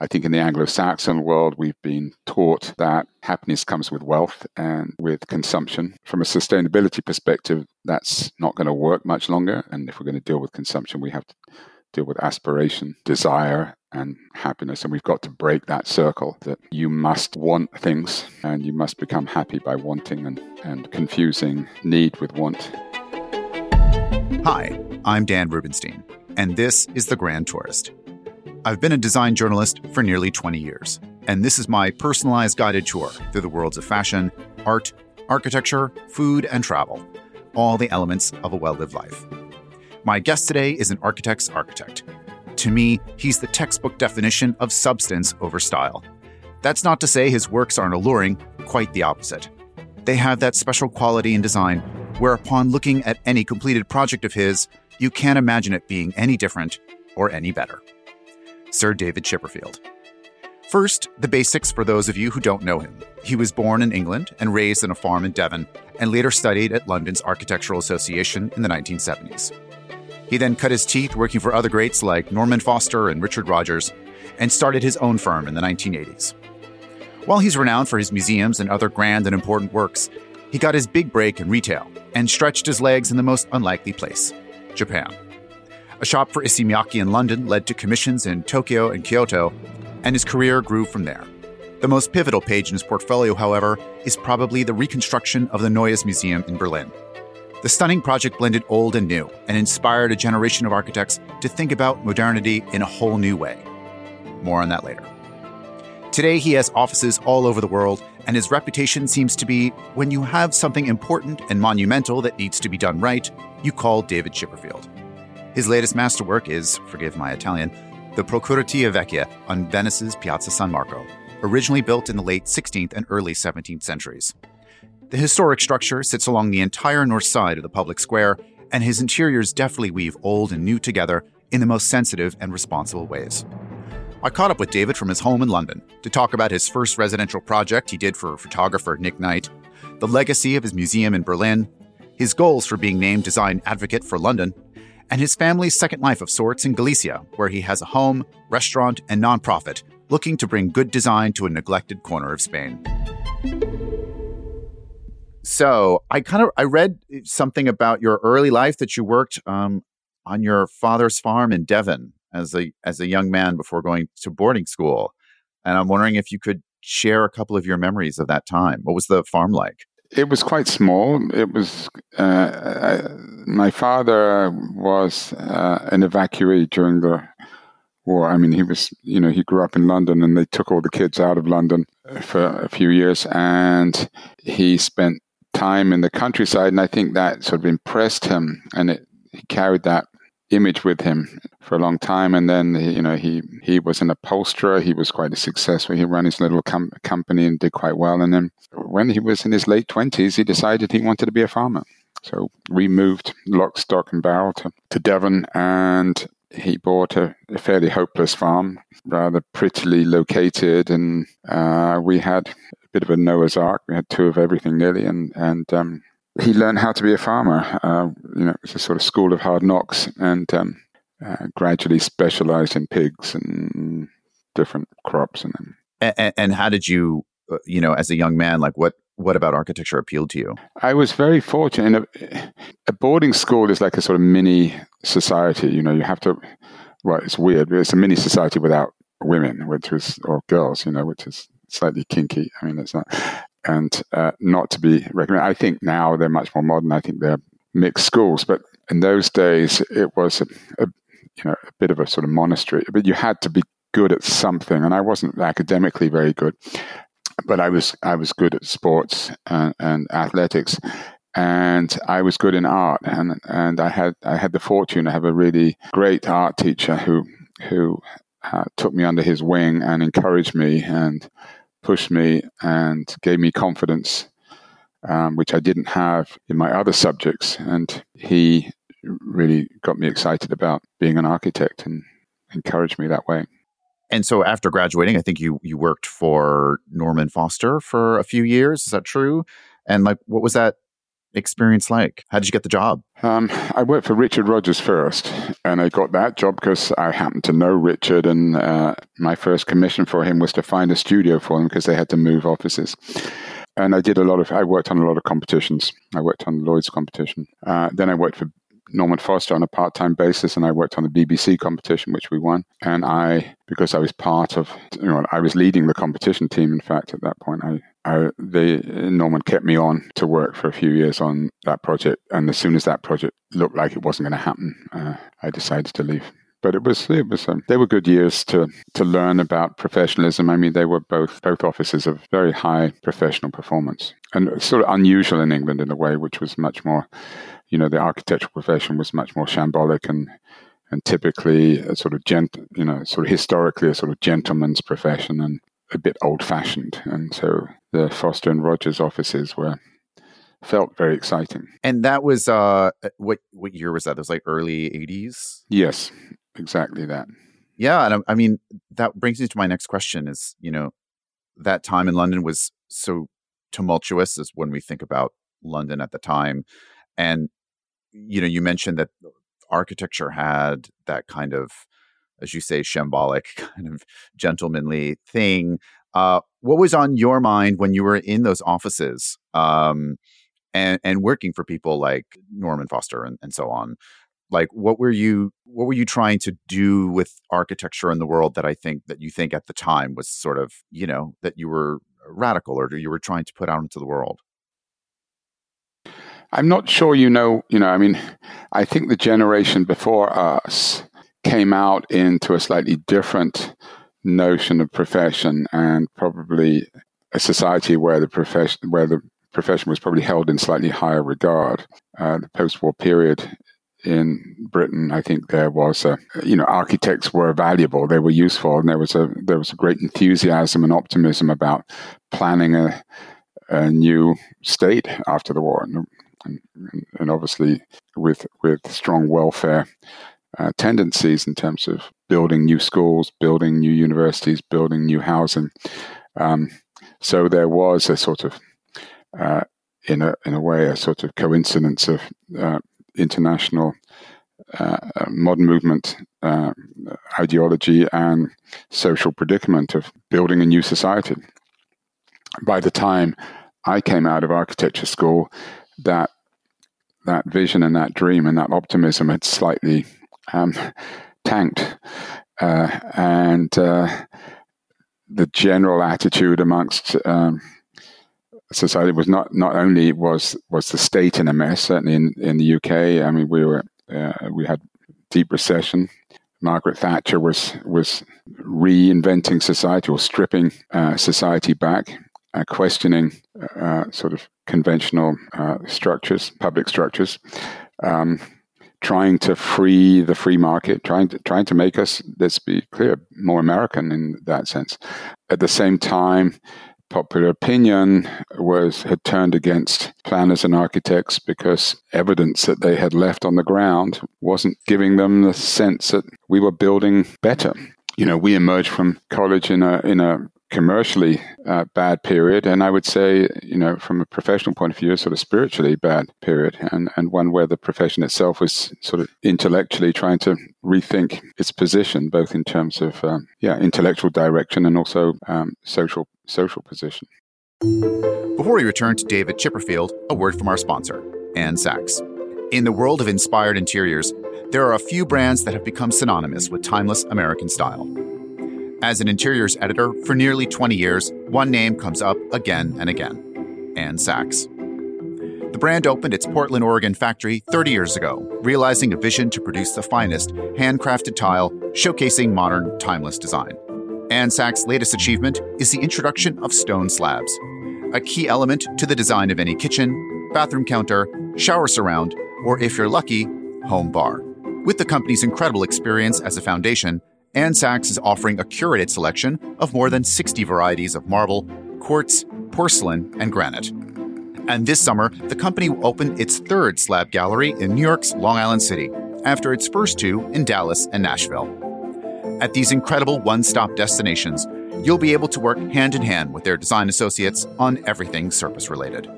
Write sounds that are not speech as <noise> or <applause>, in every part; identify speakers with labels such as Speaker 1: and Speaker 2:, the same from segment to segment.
Speaker 1: I think in the Anglo Saxon world, we've been taught that happiness comes with wealth and with consumption. From a sustainability perspective, that's not going to work much longer. And if we're going to deal with consumption, we have to deal with aspiration, desire, and happiness. And we've got to break that circle that you must want things and you must become happy by wanting and, and confusing need with want.
Speaker 2: Hi, I'm Dan Rubenstein, and this is The Grand Tourist. I've been a design journalist for nearly 20 years, and this is my personalized guided tour through the worlds of fashion, art, architecture, food, and travel, all the elements of a well lived life. My guest today is an architect's architect. To me, he's the textbook definition of substance over style. That's not to say his works aren't alluring, quite the opposite. They have that special quality in design where, upon looking at any completed project of his, you can't imagine it being any different or any better. Sir David Chipperfield. First, the basics for those of you who don't know him. He was born in England and raised on a farm in Devon, and later studied at London's Architectural Association in the 1970s. He then cut his teeth working for other greats like Norman Foster and Richard Rogers, and started his own firm in the 1980s. While he's renowned for his museums and other grand and important works, he got his big break in retail and stretched his legs in the most unlikely place Japan. A shop for Issey Miyake in London led to commissions in Tokyo and Kyoto, and his career grew from there. The most pivotal page in his portfolio, however, is probably the reconstruction of the Neues Museum in Berlin. The stunning project blended old and new and inspired a generation of architects to think about modernity in a whole new way. More on that later. Today, he has offices all over the world, and his reputation seems to be when you have something important and monumental that needs to be done right, you call David Chipperfield. His latest masterwork is, forgive my Italian, the Procuratia Vecchia on Venice's Piazza San Marco, originally built in the late 16th and early 17th centuries. The historic structure sits along the entire north side of the public square, and his interiors deftly weave old and new together in the most sensitive and responsible ways. I caught up with David from his home in London to talk about his first residential project he did for photographer Nick Knight, the legacy of his museum in Berlin, his goals for being named Design Advocate for London, and his family's second life of sorts in Galicia, where he has a home, restaurant, and nonprofit looking to bring good design to a neglected corner of Spain. So I kind of I read something about your early life that you worked um, on your father's farm in Devon as a as a young man before going to boarding school, and I'm wondering if you could share a couple of your memories of that time. What was the farm like?
Speaker 1: It was quite small. It was uh, I, my father was uh, an evacuee during the war. I mean, he was you know he grew up in London, and they took all the kids out of London for a few years, and he spent time in the countryside, and I think that sort of impressed him, and it, he carried that image with him for a long time. And then, you know, he, he was an upholsterer. He was quite successful. He ran his little com- company and did quite well. And then when he was in his late 20s, he decided he wanted to be a farmer. So we moved lock, stock, and barrel to, to Devon, and he bought a, a fairly hopeless farm, rather prettily located. And uh, we had a bit of a Noah's Ark. We had two of everything nearly. And, and um, he learned how to be a farmer. Uh, you know, it's a sort of school of hard knocks, and um, uh, gradually specialized in pigs and different crops. And,
Speaker 2: and, and how did you, uh, you know, as a young man, like what what about architecture appealed to you?
Speaker 1: I was very fortunate. A, a, boarding school is like a sort of mini society. You know, you have to. Well, it's weird. It's a mini society without women, which was or girls. You know, which is slightly kinky. I mean, it's not and uh, not to be recommended. I think now they're much more modern. I think they're mixed schools, but in those days it was a, a you know a bit of a sort of monastery. But you had to be good at something, and I wasn't academically very good, but I was I was good at sports and, and athletics, and I was good in art, and and I had I had the fortune to have a really great art teacher who who uh, took me under his wing and encouraged me and pushed me and gave me confidence, um, which I didn't have in my other subjects. And he really got me excited about being an architect and encouraged me that way.
Speaker 2: And so after graduating, I think you you worked for Norman Foster for a few years. Is that true? And like, what was that experience like? How did you get the job?
Speaker 1: Um, I worked for Richard Rogers first, and I got that job because I happened to know Richard, and uh, my first commission for him was to find a studio for him because they had to move offices. And I did a lot of, I worked on a lot of competitions. I worked on Lloyd's competition. Uh, then I worked for Norman Foster on a part time basis, and I worked on the BBC competition, which we won. And I, because I was part of, you know, I was leading the competition team. In fact, at that point, I, I they Norman kept me on to work for a few years on that project. And as soon as that project looked like it wasn't going to happen, uh, I decided to leave but it was it was um, they were good years to to learn about professionalism. I mean, they were both both offices of very high professional performance and sort of unusual in England in a way, which was much more you know, the architectural profession was much more shambolic and and typically a sort of gent, you know, sort of historically a sort of gentleman's profession and a bit old fashioned. And so the Foster and Rogers offices were felt very exciting.
Speaker 2: And that was uh what what year was that? It was like early 80s?
Speaker 1: Yes, exactly that.
Speaker 2: Yeah, and I, I mean that brings me to my next question is, you know, that time in London was so tumultuous as when we think about London at the time. And you know, you mentioned that architecture had that kind of, as you say, shambolic <laughs> kind of gentlemanly thing. Uh, what was on your mind when you were in those offices um, and and working for people like Norman Foster and, and so on? Like, what were you what were you trying to do with architecture in the world that I think that you think at the time was sort of you know that you were radical or you were trying to put out into the world?
Speaker 1: I'm not sure you know, you know, I mean, I think the generation before us came out into a slightly different notion of profession and probably a society where the profession where the profession was probably held in slightly higher regard. Uh, the post-war period in Britain, I think there was a, you know, architects were valuable, they were useful, and there was a there was a great enthusiasm and optimism about planning a, a new state after the war. And and, and obviously with with strong welfare uh, tendencies in terms of building new schools, building new universities, building new housing. Um, so there was a sort of, uh, in a in a way, a sort of coincidence of uh, international uh, modern movement uh, ideology and social predicament of building a new society. By the time I came out of architecture school, that that vision and that dream and that optimism had slightly um, tanked, uh, and uh, the general attitude amongst um, society was not not only was was the state in a mess. Certainly in, in the UK, I mean, we were uh, we had deep recession. Margaret Thatcher was was reinventing society or stripping uh, society back uh, questioning uh, sort of conventional uh, structures, public structures, um, trying to free the free market, trying to trying to make us, let's be clear, more American in that sense. At the same time, popular opinion was had turned against planners and architects because evidence that they had left on the ground wasn't giving them the sense that we were building better you know, we emerged from college in a in a commercially uh, bad period, and I would say, you know, from a professional point of view, a sort of spiritually bad period, and and one where the profession itself was sort of intellectually trying to rethink its position, both in terms of um, yeah intellectual direction and also um, social social position.
Speaker 2: Before we return to David Chipperfield, a word from our sponsor, Ann Sacks. In the world of inspired interiors, there are a few brands that have become synonymous with timeless American style. As an interiors editor for nearly 20 years, one name comes up again and again Ann Sacks. The brand opened its Portland, Oregon factory 30 years ago, realizing a vision to produce the finest handcrafted tile, showcasing modern, timeless design. Ann Sacks' latest achievement is the introduction of stone slabs, a key element to the design of any kitchen, bathroom counter, shower surround, or if you're lucky, home bar. With the company's incredible experience as a foundation, Sacks is offering a curated selection of more than 60 varieties of marble, quartz, porcelain, and granite. And this summer, the company will open its third slab gallery in New York's Long Island City, after its first two in Dallas and Nashville. At these incredible one stop destinations, you'll be able to work hand in hand with their design associates on everything surface related.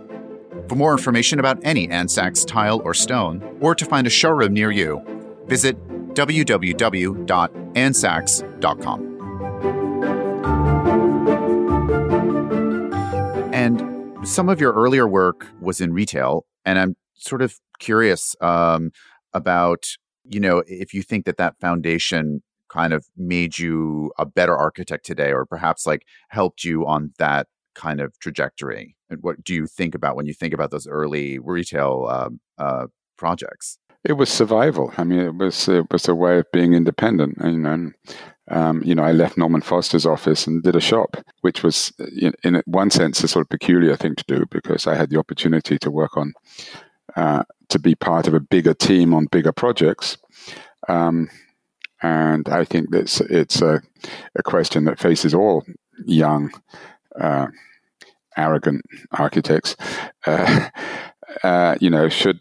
Speaker 2: For more information about any Ann Sacks tile or stone, or to find a showroom near you, visit www.annsacks.com. And some of your earlier work was in retail, and I'm sort of curious um, about you know if you think that that foundation kind of made you a better architect today, or perhaps like helped you on that kind of trajectory? And what do you think about when you think about those early retail um, uh, projects?
Speaker 1: It was survival. I mean, it was it was a way of being independent. And, and um, you know, I left Norman Foster's office and did a shop, which was, in, in, one sense, a sort of peculiar thing to do because I had the opportunity to work on, uh, to be part of a bigger team on bigger projects. Um, and I think that it's a, a question that faces all young uh, arrogant architects. Uh, <laughs> uh, you know, should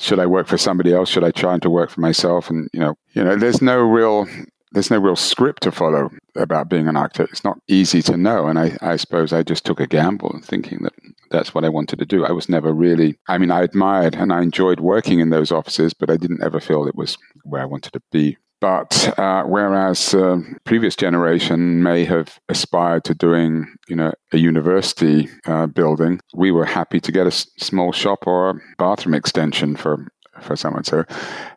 Speaker 1: should I work for somebody else? Should I try to work for myself? And you know, you know, there's no real there's no real script to follow about being an architect. It's not easy to know. And I, I suppose I just took a gamble and thinking that that's what I wanted to do. I was never really, I mean, I admired and I enjoyed working in those offices, but I didn't ever feel it was where I wanted to be. But uh, whereas uh, previous generation may have aspired to doing, you know, a university uh, building, we were happy to get a s- small shop or a bathroom extension for for someone. So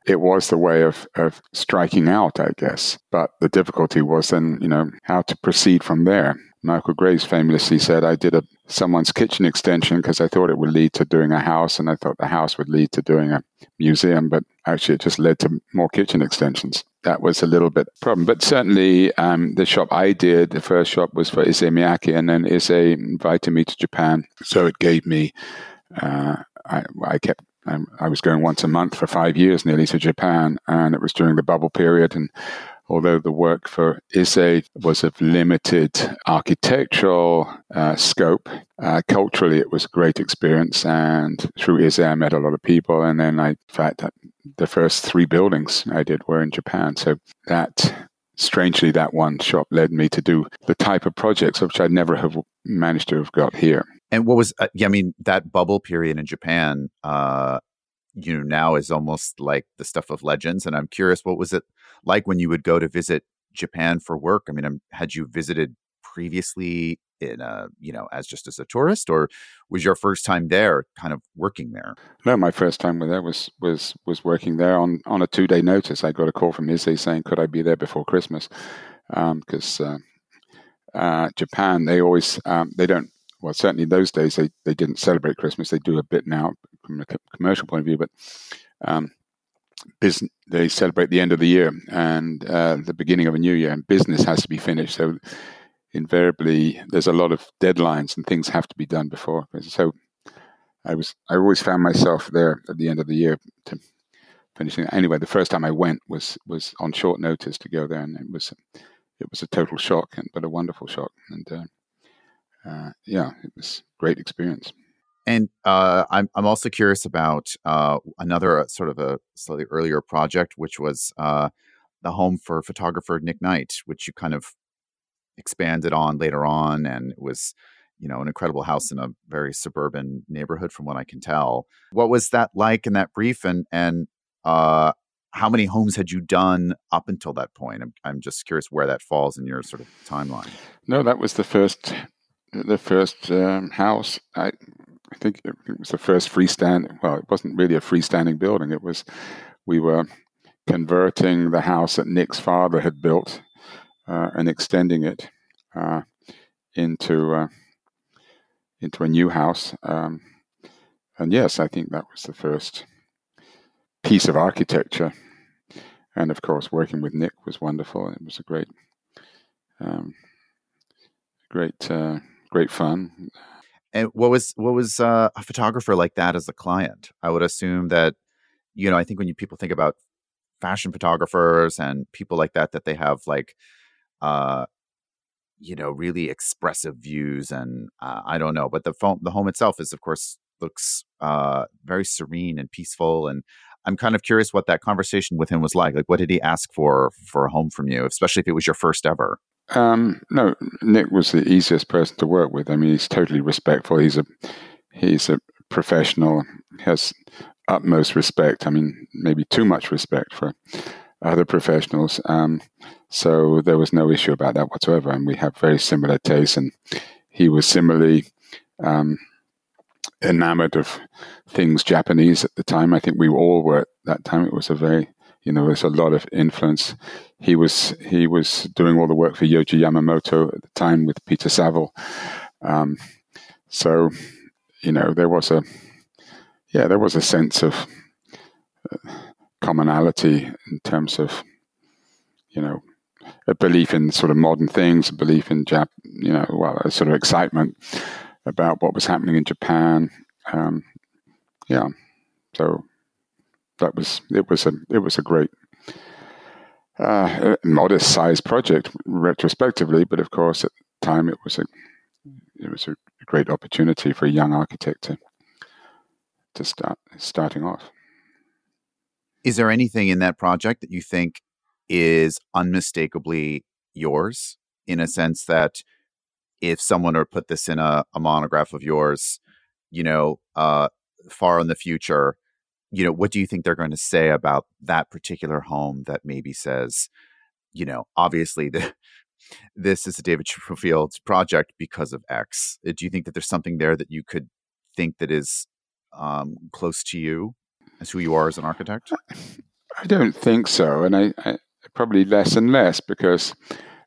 Speaker 1: it was the way of, of striking out, I guess. But the difficulty was then, you know, how to proceed from there. Michael Graves famously said, I did a someone's kitchen extension because I thought it would lead to doing a house, and I thought the house would lead to doing a museum, but actually it just led to more kitchen extensions. That was a little bit problem. But certainly um, the shop I did, the first shop was for Issey Miyake, and then Issey invited me to Japan. So it gave me, uh, I, I kept I was going once a month for five years nearly to Japan, and it was during the bubble period. And although the work for Issey was of limited architectural uh, scope, uh, culturally it was a great experience. And through Issey, I met a lot of people. And then, I, in fact, the first three buildings I did were in Japan. So that strangely, that one shop led me to do the type of projects which I'd never have managed to have got here.
Speaker 2: And what was, uh, yeah, I mean, that bubble period in Japan, uh, you know, now is almost like the stuff of legends. And I'm curious, what was it like when you would go to visit Japan for work? I mean, um, had you visited previously in a, you know, as just as a tourist, or was your first time there kind of working there?
Speaker 1: No, my first time there was was was working there on on a two day notice. I got a call from Issey saying, "Could I be there before Christmas?" Because um, uh, uh, Japan, they always um, they don't well, certainly in those days they, they didn't celebrate Christmas. They do a bit now from a commercial point of view, but um, business, they celebrate the end of the year and uh, the beginning of a new year, and business has to be finished. So invariably, there's a lot of deadlines and things have to be done before. So I was I always found myself there at the end of the year to finishing. Anyway, the first time I went was was on short notice to go there, and it was it was a total shock, and but a wonderful shock, and. Uh, uh, yeah, it was great experience.
Speaker 2: And uh, I'm I'm also curious about uh, another uh, sort of a slightly earlier project, which was uh, the home for photographer Nick Knight, which you kind of expanded on later on, and it was you know an incredible house in a very suburban neighborhood, from what I can tell. What was that like in that brief, and and uh, how many homes had you done up until that point? I'm I'm just curious where that falls in your sort of timeline.
Speaker 1: No, that was the first the first um, house. I, I think it was the first freestanding. Well, it wasn't really a freestanding building. It was we were converting the house that Nick's father had built uh, and extending it uh, into uh, into a new house. Um, and yes, I think that was the first piece of architecture. And of course, working with Nick was wonderful. It was a great, um, great uh, great fun.
Speaker 2: And what was what was uh, a photographer like that as a client? I would assume that you know I think when you people think about fashion photographers and people like that that they have like uh you know really expressive views and uh, I don't know but the phone the home itself is of course looks uh very serene and peaceful and I'm kind of curious what that conversation with him was like like what did he ask for for a home from you especially if it was your first ever
Speaker 1: um, no, Nick was the easiest person to work with. I mean, he's totally respectful. He's a he's a professional, has utmost respect. I mean, maybe too much respect for other professionals. Um, so there was no issue about that whatsoever. And we have very similar tastes. And he was similarly um, enamored of things Japanese at the time. I think we all were at that time. It was a very, you know, there's a lot of influence. He was he was doing all the work for Yohji Yamamoto at the time with Peter Saville. Um, so, you know, there was a yeah, there was a sense of uh, commonality in terms of, you know, a belief in sort of modern things, a belief in Jap, you know, well, a sort of excitement about what was happening in Japan. Um, yeah, so that was it was a it was a great uh, modest sized project retrospectively, but of course at the time it was a it was a great opportunity for a young architect to to start starting off.
Speaker 2: Is there anything in that project that you think is unmistakably yours in a sense that if someone were put this in a, a monograph of yours, you know, uh, far in the future, you know, what do you think they're going to say about that particular home that maybe says, you know, obviously the, <laughs> this is a David Chipperfield project because of X. Uh, do you think that there's something there that you could think that is um, close to you as who you are as an architect?
Speaker 1: I don't think so, and I, I probably less and less because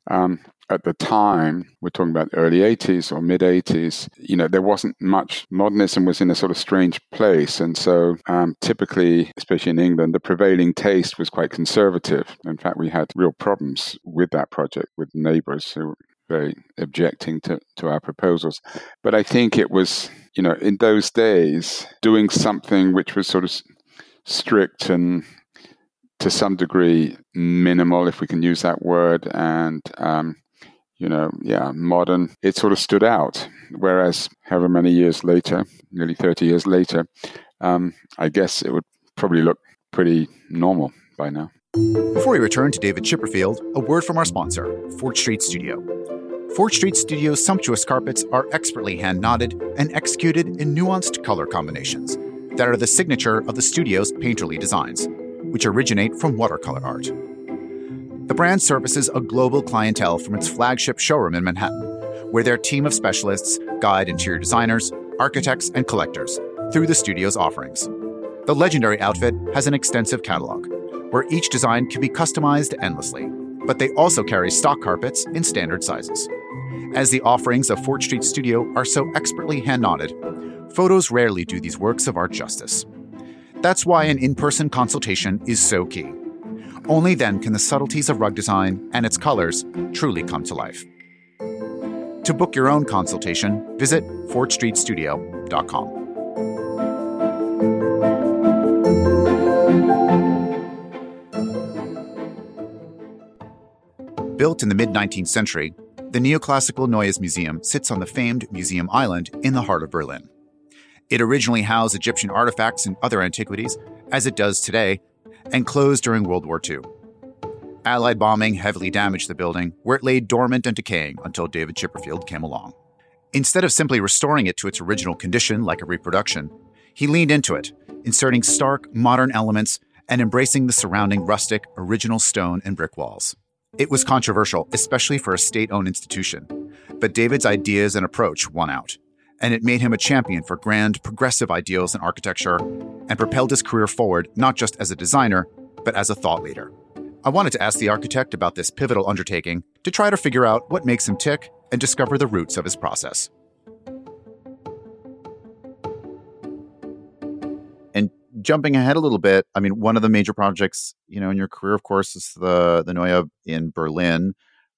Speaker 1: um, at the time, we're talking about the early 80s or mid 80s, you know, there wasn't much. Modernism was in a sort of strange place. And so um, typically, especially in England, the prevailing taste was quite conservative. In fact, we had real problems with that project with neighbors who were very objecting to, to our proposals. But I think it was, you know, in those days, doing something which was sort of strict and to some degree minimal, if we can use that word, and um, you know, yeah, modern, it sort of stood out. Whereas, however many years later, nearly 30 years later, um, I guess it would probably look pretty normal by now.
Speaker 2: Before we return to David Chipperfield, a word from our sponsor, Fort Street Studio. Fort Street Studio's sumptuous carpets are expertly hand knotted and executed in nuanced color combinations that are the signature of the studio's painterly designs, which originate from watercolor art. The brand services a global clientele from its flagship showroom in Manhattan, where their team of specialists guide interior designers, architects, and collectors through the studio's offerings. The legendary outfit has an extensive catalog, where each design can be customized endlessly, but they also carry stock carpets in standard sizes. As the offerings of Fort Street Studio are so expertly hand knotted, photos rarely do these works of art justice. That's why an in person consultation is so key. Only then can the subtleties of rug design and its colors truly come to life. To book your own consultation, visit fortstreetstudio.com. Built in the mid 19th century, the Neoclassical Neues Museum sits on the famed Museum Island in the heart of Berlin. It originally housed Egyptian artifacts and other antiquities, as it does today, and closed during World War II. Allied bombing heavily damaged the building, where it lay dormant and decaying until David Chipperfield came along. Instead of simply restoring it to its original condition like a reproduction, he leaned into it, inserting stark, modern elements and embracing the surrounding rustic, original stone and brick walls. It was controversial, especially for a state owned institution, but David's ideas and approach won out, and it made him a champion for grand, progressive ideals in architecture and propelled his career forward not just as a designer, but as a thought leader. I wanted to ask the architect about this pivotal undertaking to try to figure out what makes him tick and discover the roots of his process. And jumping ahead a little bit, I mean, one of the major projects, you know, in your career, of course, is the the Neue in Berlin,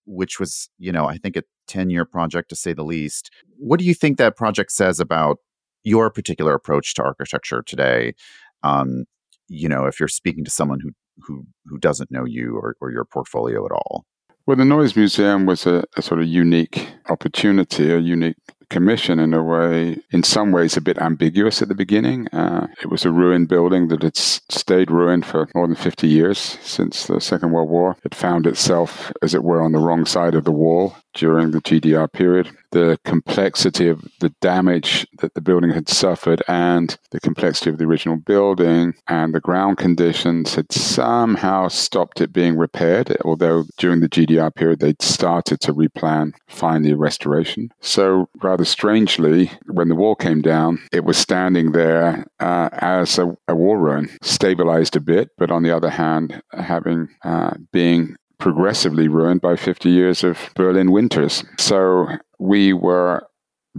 Speaker 2: which was, you know, I think a 10 year project to say the least. What do you think that project says about your particular approach to architecture today? Um, you know, if you're speaking to someone who who who doesn't know you or, or your portfolio at all?
Speaker 1: Well, the Neues Museum was a, a, sort of unique opportunity, a unique commission in a way, in some ways, a bit ambiguous at the beginning. Uh, it was a ruined building that had stayed ruined for more than 50 years since the Second World War. It found itself, as it were, on the wrong side of the wall during the GDR period. The complexity of the damage that the building had suffered and the complexity of the original building and the ground conditions had somehow stopped it being repaired, although during the GDR period they'd started to replan finally restoration. So, rather strangely, when the wall came down, it was standing there uh, as a, a war ruin, stabilized a bit, but on the other hand, having uh, being progressively ruined by 50 years of Berlin winters. So we were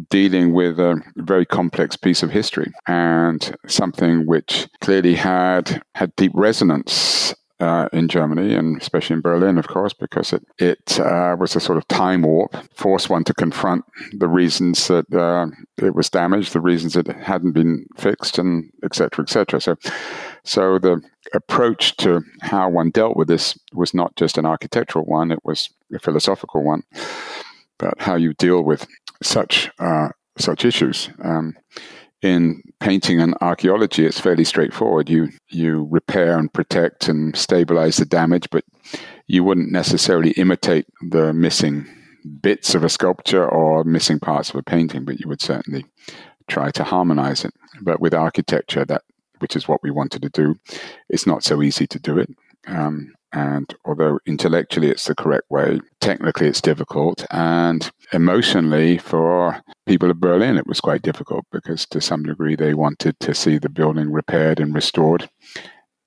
Speaker 1: dealing with a very complex piece of history and something which clearly had had deep resonance uh, in Germany and especially in Berlin, of course, because it it uh, was a sort of time warp, forced one to confront the reasons that uh, it was damaged, the reasons it hadn't been fixed, and etc. etc. So, so the approach to how one dealt with this was not just an architectural one; it was a philosophical one about how you deal with such uh, such issues. Um, in painting and archaeology, it's fairly straightforward. You you repair and protect and stabilize the damage, but you wouldn't necessarily imitate the missing bits of a sculpture or missing parts of a painting, but you would certainly try to harmonize it. But with architecture, that which is what we wanted to do, it's not so easy to do it. Um, and although intellectually it's the correct way, technically it's difficult. And emotionally, for people of Berlin, it was quite difficult because to some degree they wanted to see the building repaired and restored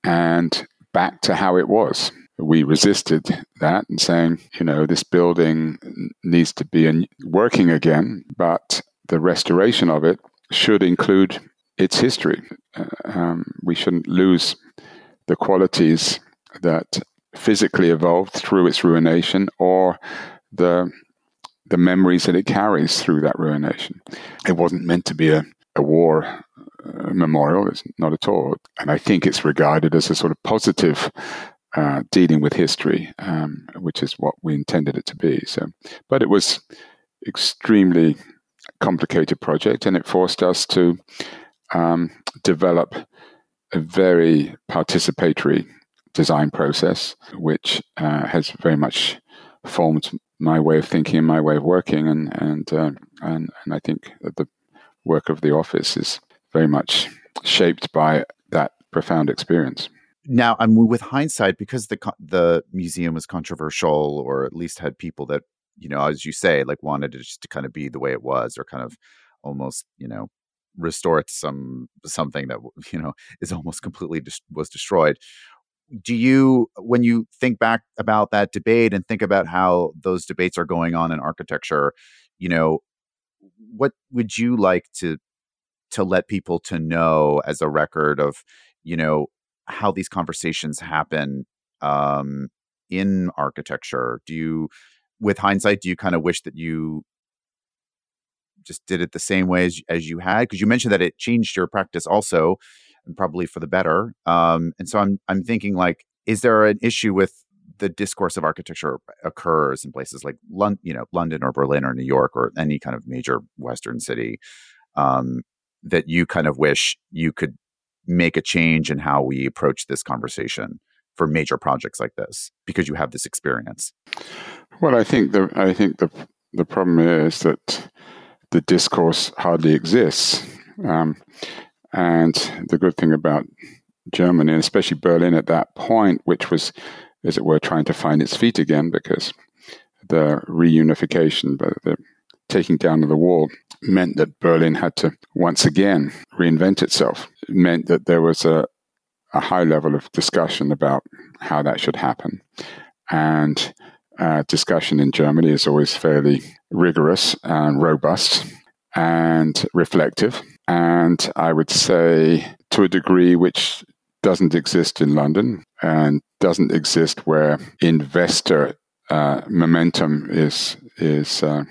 Speaker 1: and back to how it was. We resisted that and saying, you know, this building needs to be working again, but the restoration of it should include its history. Uh, um, we shouldn't lose the qualities that physically evolved through its ruination or the the memories that it carries through that ruination. It wasn't meant to be a, a war uh, memorial, it's not at all. And I think it's regarded as a sort of positive uh, dealing with history, um, which is what we intended it to be. So, but it was extremely complicated project, and it forced us to um, develop a very participatory design process, which uh, has very much formed my way of thinking and my way of working, and and uh, and and I think that the work of the office is very much shaped by that profound experience.
Speaker 2: Now, I mean, with hindsight, because the the museum was controversial, or at least had people that you know, as you say, like wanted it just to kind of be the way it was, or kind of almost you know restore it to some something that you know is almost completely dis- was destroyed do you when you think back about that debate and think about how those debates are going on in architecture you know what would you like to to let people to know as a record of you know how these conversations happen um in architecture? Do you with hindsight do you kind of wish that you just did it the same way as, as you had? Because you mentioned that it changed your practice also and probably for the better. Um, and so I'm I'm thinking like, is there an issue with the discourse of architecture occurs in places like London, you know, London or Berlin or New York or any kind of major Western city um, that you kind of wish you could make a change in how we approach this conversation for major projects like this because you have this experience.
Speaker 1: Well, I think the I think the the problem is that the discourse hardly exists. Um, and the good thing about Germany, and especially Berlin at that point, which was, as it were, trying to find its feet again because the reunification, the taking down of the wall, meant that Berlin had to once again reinvent itself. It meant that there was a, a high level of discussion about how that should happen. And uh, discussion in Germany is always fairly rigorous and robust and reflective and I would say to a degree which doesn't exist in London and doesn't exist where investor uh, momentum is is uh,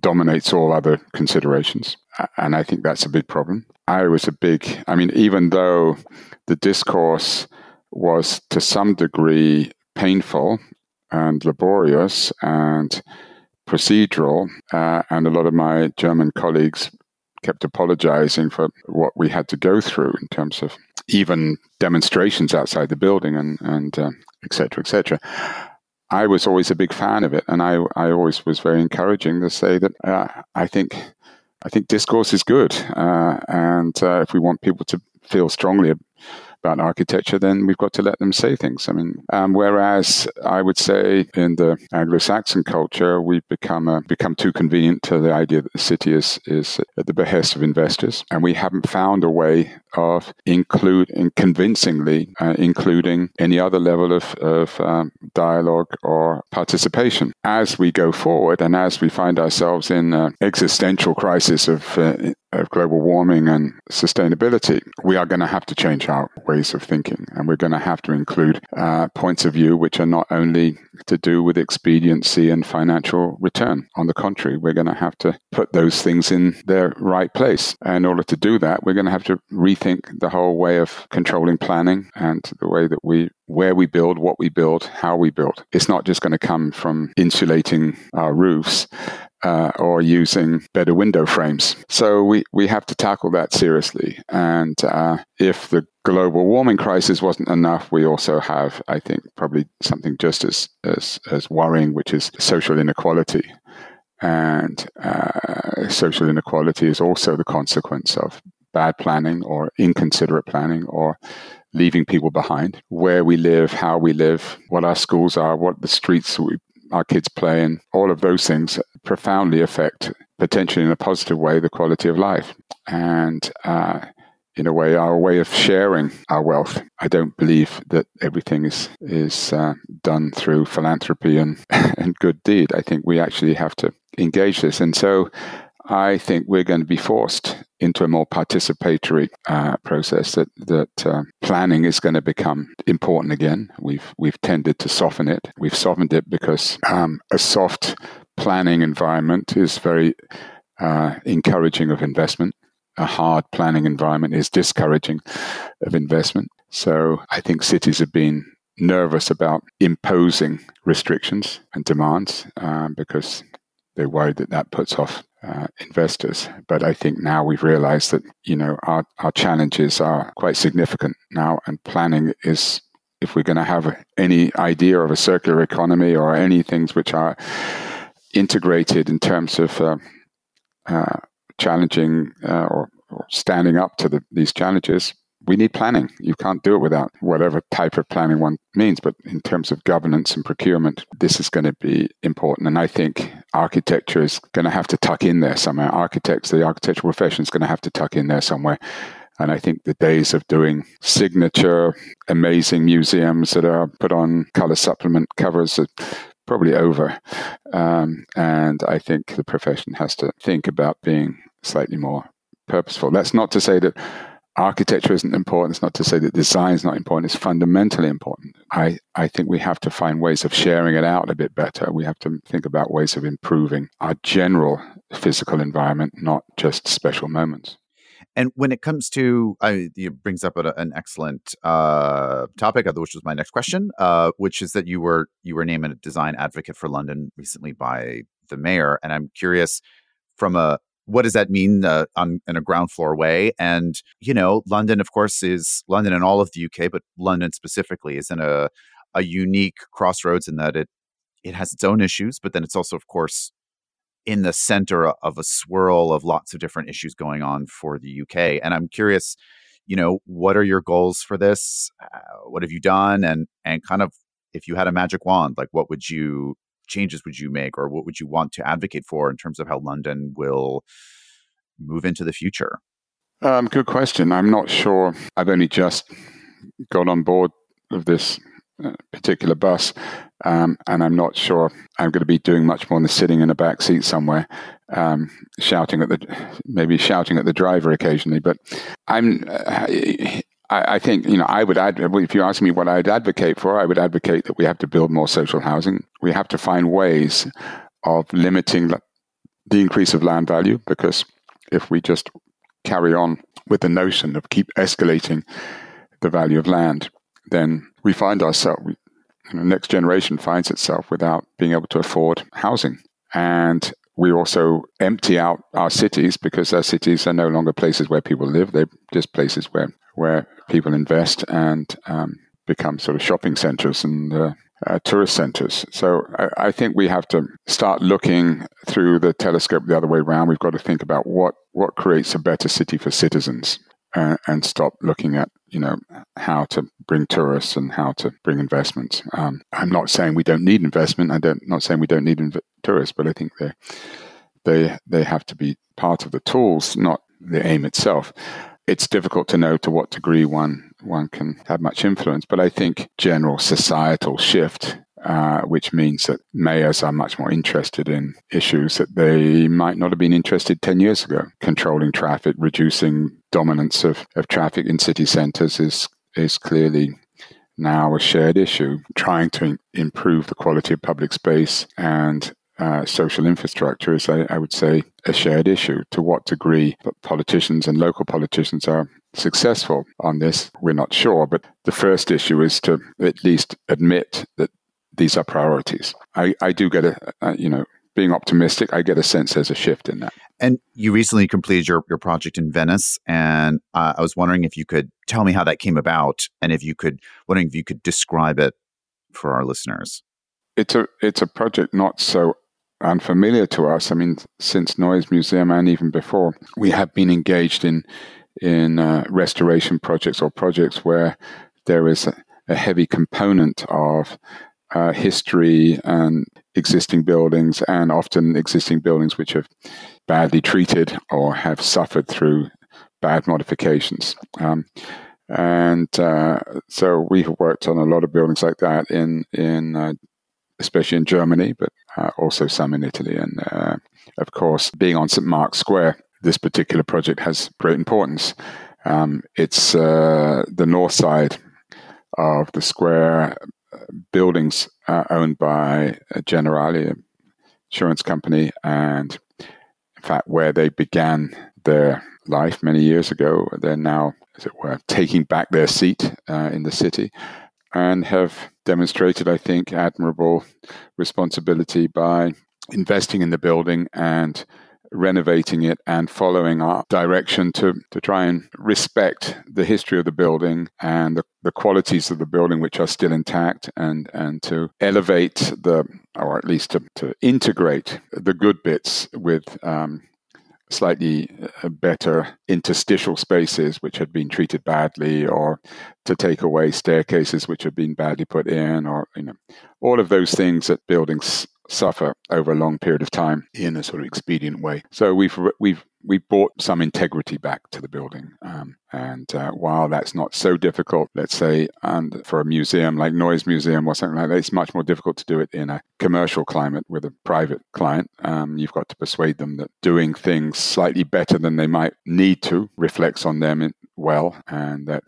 Speaker 1: dominates all other considerations, and I think that's a big problem. I was a big, I mean, even though the discourse was to some degree painful and laborious and procedural, uh, and a lot of my German colleagues kept apologizing for what we had to go through in terms of even demonstrations outside the building and and uh, et cetera, et cetera. I was always a big fan of it, and I I always was very encouraging to say that uh, I think I think discourse is good, uh, and uh, if we want people to feel strongly about architecture, then we've got to let them say things. I mean, um, whereas I would say in the Anglo-Saxon culture, we've become become too convenient to the idea that the city is is at the behest of investors, and we haven't found a way of include and convincingly uh, including any other level of, of um, dialogue or participation as we go forward, and as we find ourselves in an existential crisis of uh, of global warming and sustainability, we are going to have to change our ways of thinking. And we're going to have to include uh, points of view which are not only to do with expediency and financial return. On the contrary, we're going to have to put those things in their right place. In order to do that, we're going to have to rethink the whole way of controlling planning and the way that we where we build, what we build, how we build. It's not just going to come from insulating our roofs uh, or using better window frames. So we, we have to tackle that seriously. And uh, if the global warming crisis wasn't enough, we also have, I think, probably something just as, as, as worrying, which is social inequality. And uh, social inequality is also the consequence of bad planning or inconsiderate planning or leaving people behind, where we live, how we live, what our schools are, what the streets we our kids play in, all of those things profoundly affect, potentially in a positive way, the quality of life. And uh, in a way, our way of sharing our wealth. I don't believe that everything is is uh, done through philanthropy and, <laughs> and good deed. I think we actually have to engage this. And so I think we're going to be forced into a more participatory uh, process. That that uh, planning is going to become important again. We've we've tended to soften it. We've softened it because um, a soft planning environment is very uh, encouraging of investment. A hard planning environment is discouraging of investment. So I think cities have been nervous about imposing restrictions and demands um, because they're worried that that puts off uh, investors. But I think now we've realized that, you know, our, our challenges are quite significant now, and planning is, if we're going to have any idea of a circular economy or any things which are integrated in terms of uh, uh, challenging uh, or, or, standing up to the, these challenges, we need planning. You can't do it without whatever type of planning one means. But in terms of governance and procurement, this is going to be important. And I think architecture is going to have to tuck in there somewhere. Architects, the architectural profession is going to have to tuck in there somewhere. And I think the days of doing signature, amazing museums that are put on color supplement covers are probably over. Um, and I think the profession has to think about being slightly more purposeful. That's not to say that architecture isn't important. It's not to say that design is not important. It's fundamentally important. I, I think we have to find ways of sharing it out a bit better. We have to think about ways of improving our general physical environment, not just special moments.
Speaker 2: And when it comes to, uh, it brings up a, an excellent uh, topic, which was my next question, uh, which is that you were you were named a design advocate for London recently by the mayor, and I'm curious from a what does that mean uh, on in a ground floor way? And you know, London, of course, is London and all of the UK, but London specifically is in a a unique crossroads in that it it has its own issues, but then it's also, of course, in the center of a swirl of lots of different issues going on for the UK. And I'm curious, you know, what are your goals for this? Uh, what have you done? And and kind of if you had a magic wand, like what would you changes would you make or what would you want to advocate for in terms of how London will move into the future?
Speaker 1: Um, good question. I'm not sure. I've only just got on board of this uh, particular bus, um, and I'm not sure I'm going to be doing much more than sitting in a back seat somewhere, um, shouting at the maybe shouting at the driver occasionally. But I'm uh, I, I, think, you know, I would add, if you ask me what I'd advocate for, I would advocate that we have to build more social housing. We have to find ways of limiting the increase of land value because if we just carry on with the notion of keep escalating the value of land, then we find ourselves, you know, next generation finds itself without being able to afford housing. And we also empty out our cities because our cities are no longer places where people live. They're just places where, where people invest and um, become sort of shopping centers and uh, uh, tourist centers. So I, I, think we have to start looking through the telescope the other way around. We've got to think about what, what creates a better city for citizens uh, and stop looking at you know how to bring tourists and how to bring investments. Um, I'm not saying we don't need investment. I don't not saying we don't need inv- tourists, but I think they they they have to be part of the tools, not the aim itself. It's difficult to know to what degree one one can have much influence, but I think general societal shift uh, which means that mayors are much more interested in issues that they might not have been interested 10 years ago. Controlling traffic, reducing dominance of, of traffic in city centers is, is clearly now a shared issue. Trying to improve the quality of public space and uh, social infrastructure is, I, I, would say, a shared issue. To what degree politicians and local politicians are successful on this, we're not sure. But the first issue is to at least admit that these are priorities. I, I do get a, a, you know, being optimistic, I get a sense there's a shift in that.
Speaker 2: And you recently completed your, your project in Venice, and uh, I was wondering if you could tell me how that came about, and if you could, wondering if you could describe it for our listeners.
Speaker 1: It's a it's a project not so unfamiliar to us. I mean, since Neues Museum and even before, we have been engaged in in uh, restoration projects or projects where there is a, a heavy component of uh, history and existing buildings, and often existing buildings which have badly treated or have suffered through bad modifications. Um, and uh, so we have worked on a lot of buildings like that in in uh, especially in Germany, but uh, also some in Italy. And uh, of course, being on St Mark's Square, this particular project has great importance. Um, it's uh, the north side of the square buildings uh, owned by a Generali, insurance company, and in fact, where they began their life many years ago, they're now, as it were, taking back their seat uh, in the city and have demonstrated, I think, admirable responsibility by investing in the building and renovating it and following our direction to, to try and respect the history of the building and the, the qualities of the building which are still intact and, and to elevate the, or at least to, to integrate the good bits with um, slightly uh, better interstitial spaces which had been treated badly or to take away staircases which had been badly put in or you know all of those things that buildings suffer over a long period of time in a sort of expedient way. So we've we've we brought some integrity back to the building, um, and uh, while that's not so difficult, let's say, and for a museum like Neues Museum or something like that, it's much more difficult to do it in a commercial climate with a private client. Um, you've got to persuade them that doing things slightly better than they might need to reflects on them well, and that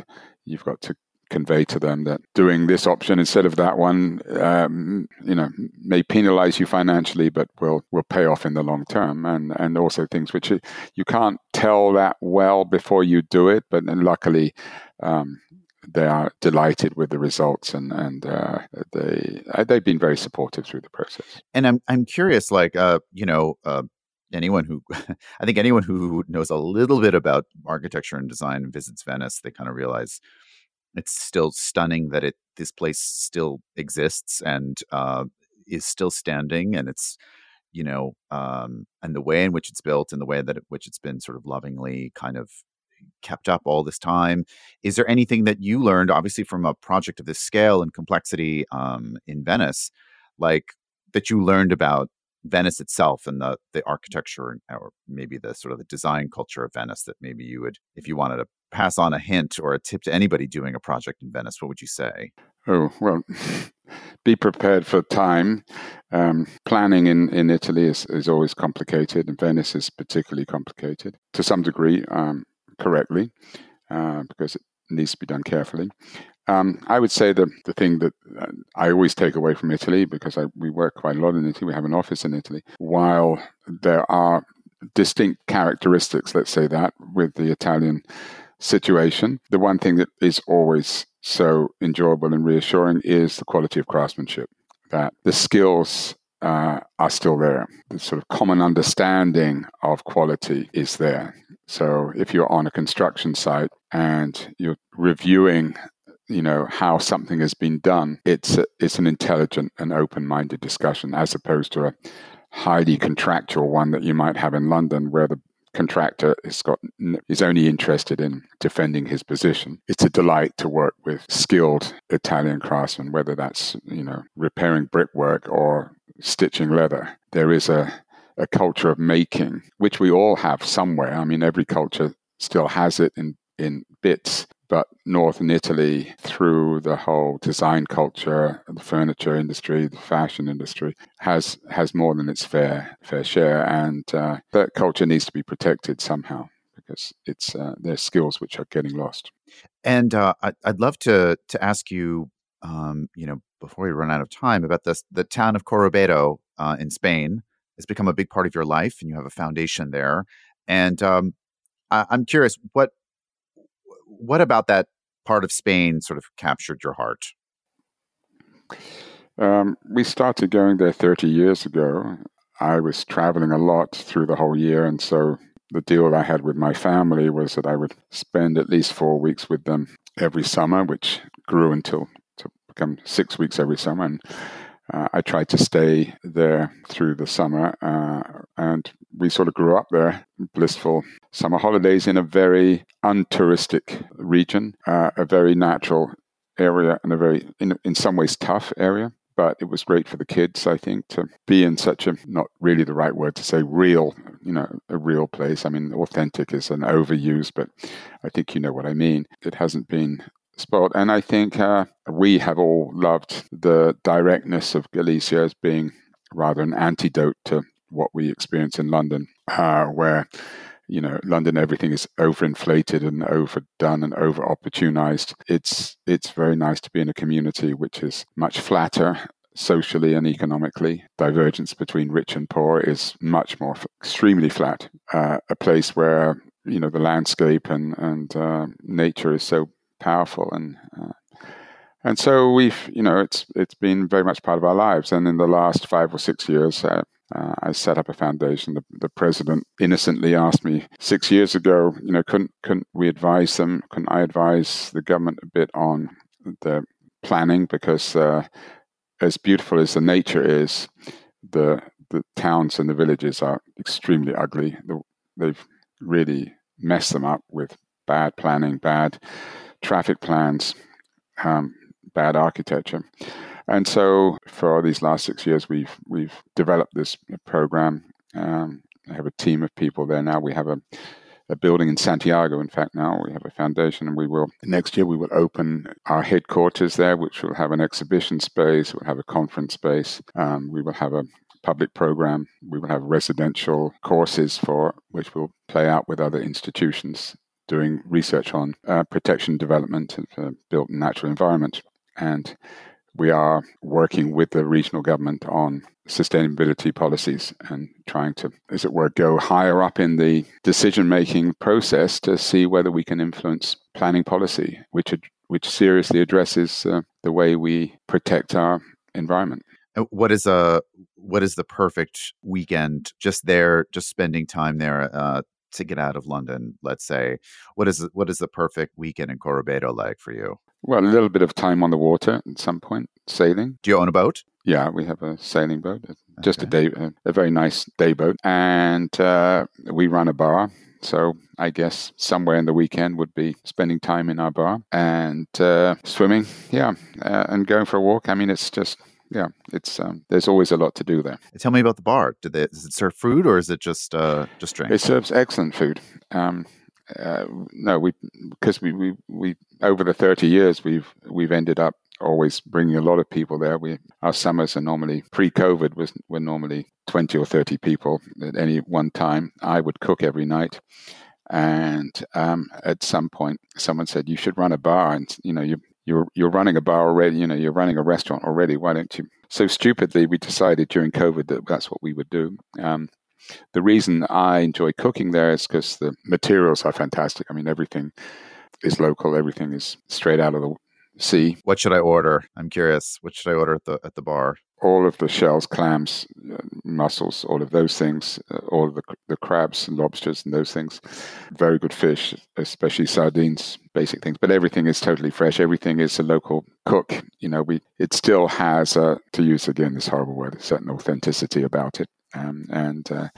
Speaker 1: you've got to convey to them that doing this option instead of that one, um, you know, may penalize you financially, but will will pay off in the long term. And and also things which you, can't tell that well before you do it, but then luckily. Um, they are delighted with the results, and and uh, they uh, they've been very supportive through the process.
Speaker 2: And I'm I'm curious, like uh, you know, uh, anyone who <laughs> I think anyone who knows a little bit about architecture and design and visits Venice, they kind of realize it's still stunning that it this place still exists and uh, is still standing, and it's you know, um, and the way in which it's built and the way that it, which it's been sort of lovingly kind of kept up all this time. Is there anything that you learned, obviously, from a project of this scale and complexity um, in Venice, like that you learned about Venice itself and the the architecture or maybe the sort of the design culture of Venice that maybe you would, if you wanted to pass on a hint or a tip to anybody doing a project in Venice, what would you say?
Speaker 1: Oh, well, <laughs> be prepared for time. Um, planning in, in Italy is, is always complicated, and Venice is particularly complicated to some degree, um, correctly, uh, because it needs to be done carefully. Um, I would say the, the thing that uh, I always take away from Italy, because I, we work quite a lot in Italy, we have an office in Italy, while there are distinct characteristics, let's say that, with the Italian situation. The one thing that is always so enjoyable and reassuring is the quality of craftsmanship. That the skills uh, are still there. The sort of common understanding of quality is there. So if you're on a construction site and you're reviewing you know how something has been done it's a, it's an intelligent and open-minded discussion as opposed to a highly contractual one that you might have in London where the contractor is got is only interested in defending his position. It's a delight to work with skilled Italian craftsmen, whether that's you know repairing brickwork or stitching leather. There is a a culture of making, which we all have somewhere. I mean, every culture still has it in in bits, but northern Italy, through the whole design culture, the furniture industry, the fashion industry, has has more than its fair fair share, and uh, that culture needs to be protected somehow because it's uh, there's skills which are getting lost.
Speaker 2: And uh, I'd love to to ask you, um, you know, before we run out of time, about this the town of Corrubedo uh, in Spain has become a big part of your life, and you have a foundation there. And um, I, I'm curious, what what about that part of Spain sort of captured your heart?
Speaker 1: Um, we started going there 30 years ago. I was traveling a lot through the whole year, and so the deal I had with my family was that I would spend at least four weeks with them every summer, which grew until to become six weeks every summer. And uh, I tried to stay there through the summer, uh, and we sort of grew up there, blissful summer holidays in a very untouristic region, uh, a very natural area, and a very, in, in some ways, tough area. But it was great for the kids, I think, to be in such a not really the right word to say real, you know, a real place. I mean, authentic is an overuse, but I think you know what I mean. It hasn't been spot. And I think uh, we have all loved the directness of Galicia as being rather an antidote to what we experience in London, uh, where you know London everything is overinflated and overdone and over opportunized. It's it's very nice to be in a community which is much flatter socially and economically. Divergence between rich and poor is much more extremely flat. Uh, a place where you know the landscape and and uh, nature is so powerful and uh, and so we've you know it's it's been very much part of our lives and in the last five or six years uh, uh, I set up a foundation. The, the, president innocently asked me six years ago, you know, couldn't couldn't we advise them? Couldn't I advise the government a bit on the planning? Because uh, as beautiful as the nature is, the the towns and the villages are extremely ugly. They've really messed them up with bad planning, bad traffic plans, um, bad architecture. And so, for these last six years, we've we've developed this program. Um, I have a team of people there now. We have a, a building in Santiago. In fact, now we have a foundation, and we will next year we will open our headquarters there, which will have an exhibition space. We'll have a conference space. Um, we will have a public program. We will have residential courses for which will play out with other institutions doing research on uh, protection development of uh, built natural environment. And we are working with the regional government on sustainability policies and trying to, as it were, go higher up in the decision making process to see whether we can influence planning policy, which, which seriously addresses uh, the way we protect our environment.
Speaker 2: Uh, what is a what is the perfect weekend just there just spending time there uh, to get out of London, let's say, what is what is the perfect weekend in Corrubedo like for you?
Speaker 1: Well, a little bit of time on the water at some point, sailing.
Speaker 2: Do you own a boat?
Speaker 1: Yeah, we have a sailing boat, just okay. a day, a, very nice day boat, and uh, we run a bar. So I guess somewhere in the weekend would be spending time in our bar and uh, swimming, yeah, uh, and going for a walk. I mean, it's just yeah, it's um, there's always a lot to do there.
Speaker 2: Tell me about the bar. Do they, does it serve food or is it just uh, just drink?
Speaker 1: It serves excellent food. Um, uh, no, we because we, we we over the thirty years we've we've ended up always bringing a lot of people there. We our summers are normally pre-COVID was were normally twenty or thirty people at any one time. I would cook every night. And um, at some point, someone said you should run a bar, and you know you you're you're running a bar already, you know, you're running a restaurant already. Why don't you? So stupidly, we decided during COVID that that's what we would do. Um, the reason I enjoy cooking there is because the materials are fantastic. I mean, everything is local. Everything is straight out of the sea.
Speaker 2: What should I order? I'm curious. What should I order at the at the bar?
Speaker 1: All of the shells, clams, uh, mussels, all of those things, uh, all the, the crabs and lobsters and those things. Very good fish, especially sardines, basic things. But everything is totally fresh. Everything is a local cook. You know, we it still has, a, to use again this horrible word, a certain authenticity about it. Um, and uh,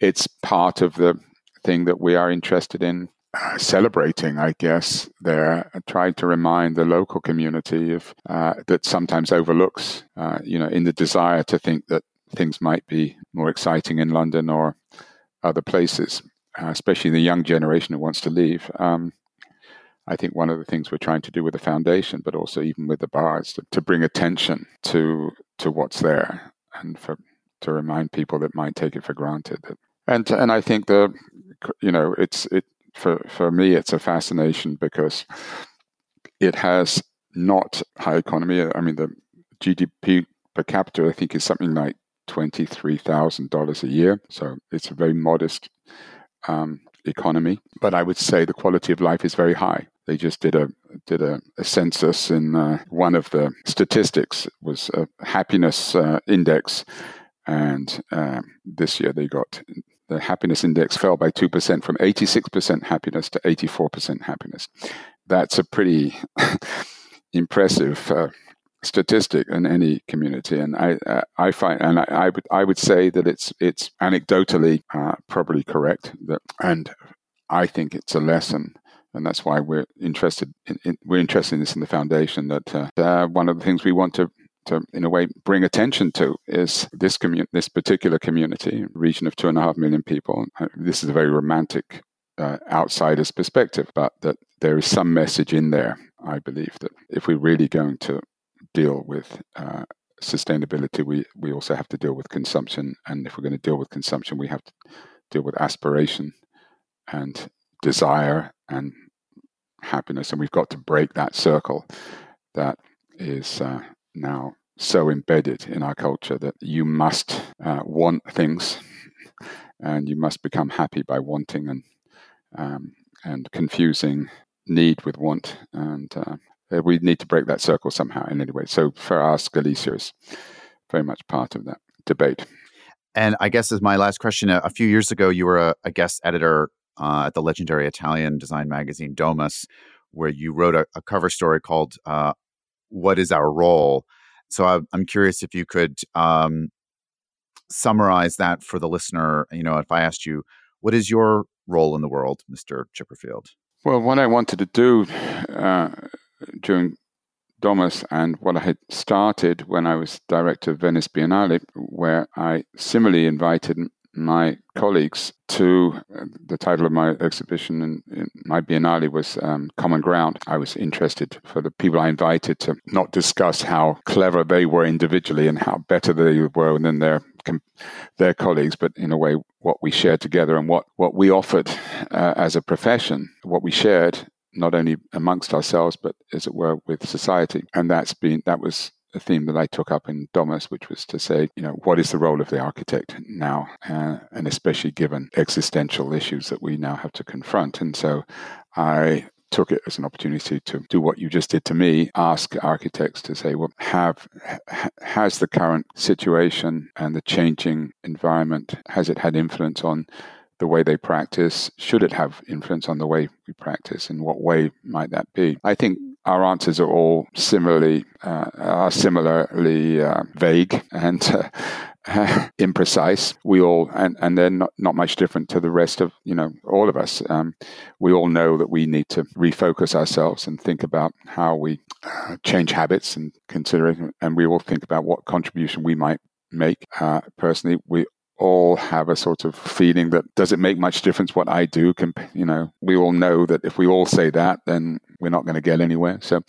Speaker 1: it's part of the thing that we are interested in uh, celebrating, I guess, there, I tried to remind the local community of uh, that sometimes overlooks, uh, you know, in the desire to think that things might be more exciting in London or other places, uh, especially the young generation who wants to leave. Um, I think one of the things we're trying to do with the foundation, but also even with the bars, to, to bring attention to to what's there, and for to remind people that might take it for granted. That, and and I think the you know it's it for, for me, it's a fascination because it has not high economy. I mean, the GDP per capita, I think, is something like $23,000 a year. So it's a very modest um, economy. But I would say the quality of life is very high. They just did a did a, a census, and uh, one of the statistics was a happiness uh, index, and um, this year they got the happiness index fell by 2% from 86% happiness to 84% happiness. That's a pretty <laughs> impressive uh, statistic in any community, and I uh, I find and I, I, would I would say that it's it's anecdotally uh, probably correct that, and I think it's a lesson. And that's why we're interested in, in we're interested in this in the foundation. That uh, uh, one of the things we want to to, in a way, bring attention to is this commun- this particular community, region of two and a half million people. Uh, this is a very romantic uh, outsider's perspective, but that there is some message in there. I believe that if we're really going to deal with uh, sustainability, we we also have to deal with consumption, and if we're going to deal with consumption, we have to deal with aspiration and desire and happiness, and we've got to break that circle that is uh, now so embedded in our culture that you must uh, want things and you must become happy by wanting and um, and confusing need with want and uh, we need to break that circle somehow in any way. So for us galicia is very much part of that debate.
Speaker 2: And i guess as my last question a, a few years ago you were a, a guest editor uh, at the legendary italian design magazine domus where you wrote a, a cover story called uh, what is our role? So I, am curious if you could um, summarize that for the listener. You know, if I asked you, what is your role in the world, Mr. Chipperfield?
Speaker 1: Well, what I wanted to do uh, during Domus and what I had started when I was director of Venice Biennale, where I similarly invited my colleagues to uh, the title of my exhibition and my biennale was um, common ground. I was interested for the people i invited to not discuss how clever they were individually and how better they were than their their colleagues but in a way what we shared together and what what we offered uh, as a profession what we shared not only amongst ourselves but as it were with society. And that's been that was a theme that I took up in Domus, which was to say, you know, what is the role of the architect now, uh, and especially given existential issues that we now have to confront. And so I took it as an opportunity to do what you just did to me ask architects to say well have has the current situation and the changing environment has it had influence on the way they practice? Should it have influence on the way we practice? In what way might that be? I think our answers are all similarly uh, are similarly uh, vague and uh, <laughs> imprecise. We all and and they're not, not much different to the rest of you know all of us. Um, we all know that we need to refocus ourselves and think about how we uh, change habits and considering, and we all think about what contribution we might make. Uh, personally, we all have a sort of feeling that does it make much difference what I do? You know, we all know that if we all say that, then we're not going to get anywhere. So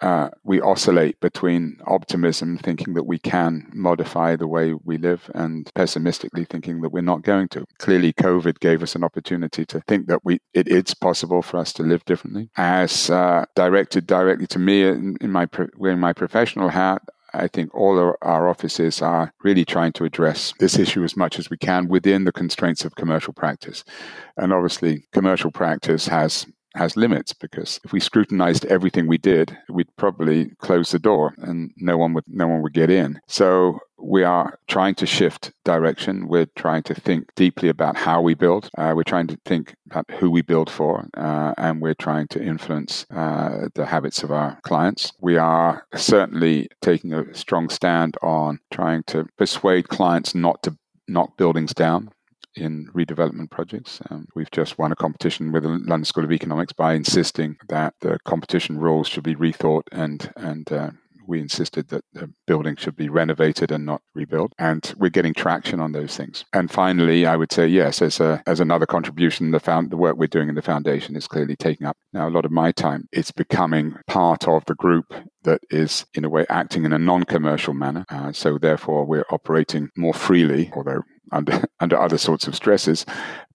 Speaker 1: uh, we oscillate between optimism, thinking that we can modify the way we live, and pessimistically thinking that we're not going to. Clearly, COVID gave us an opportunity to think that we it is possible for us to live differently. As uh, directed directly to me in, in my wearing my professional hat, I think all our offices are really trying to address this issue as much as we can within the constraints of commercial practice. And obviously, commercial practice has has limits because if we scrutinized everything we did, we'd probably close the door and no one would no one would get in. So we are trying to shift direction. We're trying to think deeply about how we build. Uh, we're trying to think about who we build for, uh, and we're trying to influence uh, the habits of our clients. We are certainly taking a strong stand on trying to persuade clients not to knock buildings down in redevelopment projects. Um, we've just won a competition with the London School of Economics by insisting that the competition rules should be rethought and and uh, we insisted that the building should be renovated and not rebuilt. And we're getting traction on those things. And finally, I would say yes, as a as another contribution, the found the work we're doing in the foundation is clearly taking up now a lot of my time. It's becoming part of the group that is in a way acting in a non-commercial manner. Uh, so therefore, we're operating more freely, although under under other sorts of stresses.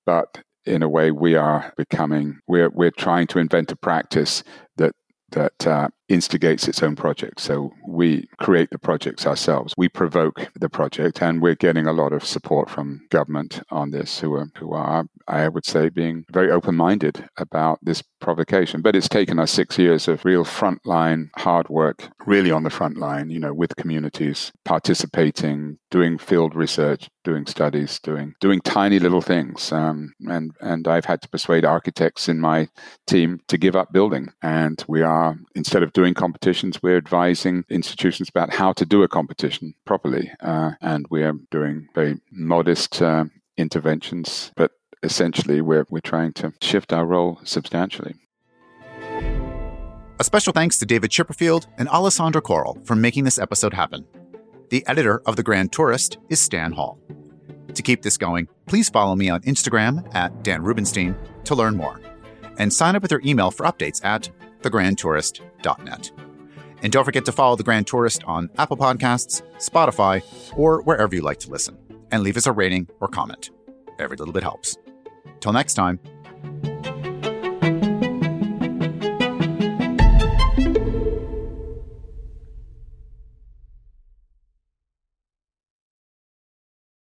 Speaker 1: But in a way, we are becoming we're we're trying to invent a practice that that uh, instigates its own projects. So we create the projects ourselves. We provoke the project, and we're getting a lot of support from government on this, who are who are, I would say, being very open-minded about this provocation. But it's taken us six years of real frontline hard work, really on the front line, you know, with communities, participating, doing field research, doing studies, doing doing tiny little things. Um, and and I've had to persuade architects in my team to give up building, and we are instead of doing competitions, we're advising institutions about how to do a competition properly. Uh, and we are doing very modest uh, interventions, but essentially we're, we're trying to shift our role substantially.
Speaker 2: A special thanks to David Chipperfield and Alessandra Coral for making this episode happen. The editor of The Grand Tourist is Stan Hall. To keep this going, please follow me on Instagram at Dan Rubinstein to learn more. And sign up with your email for updates at thegrandtourist.net. And don't forget to follow The Grand Tourist on Apple Podcasts, Spotify, or wherever you like to listen, and leave us a rating or comment. Every little bit helps. Till next time,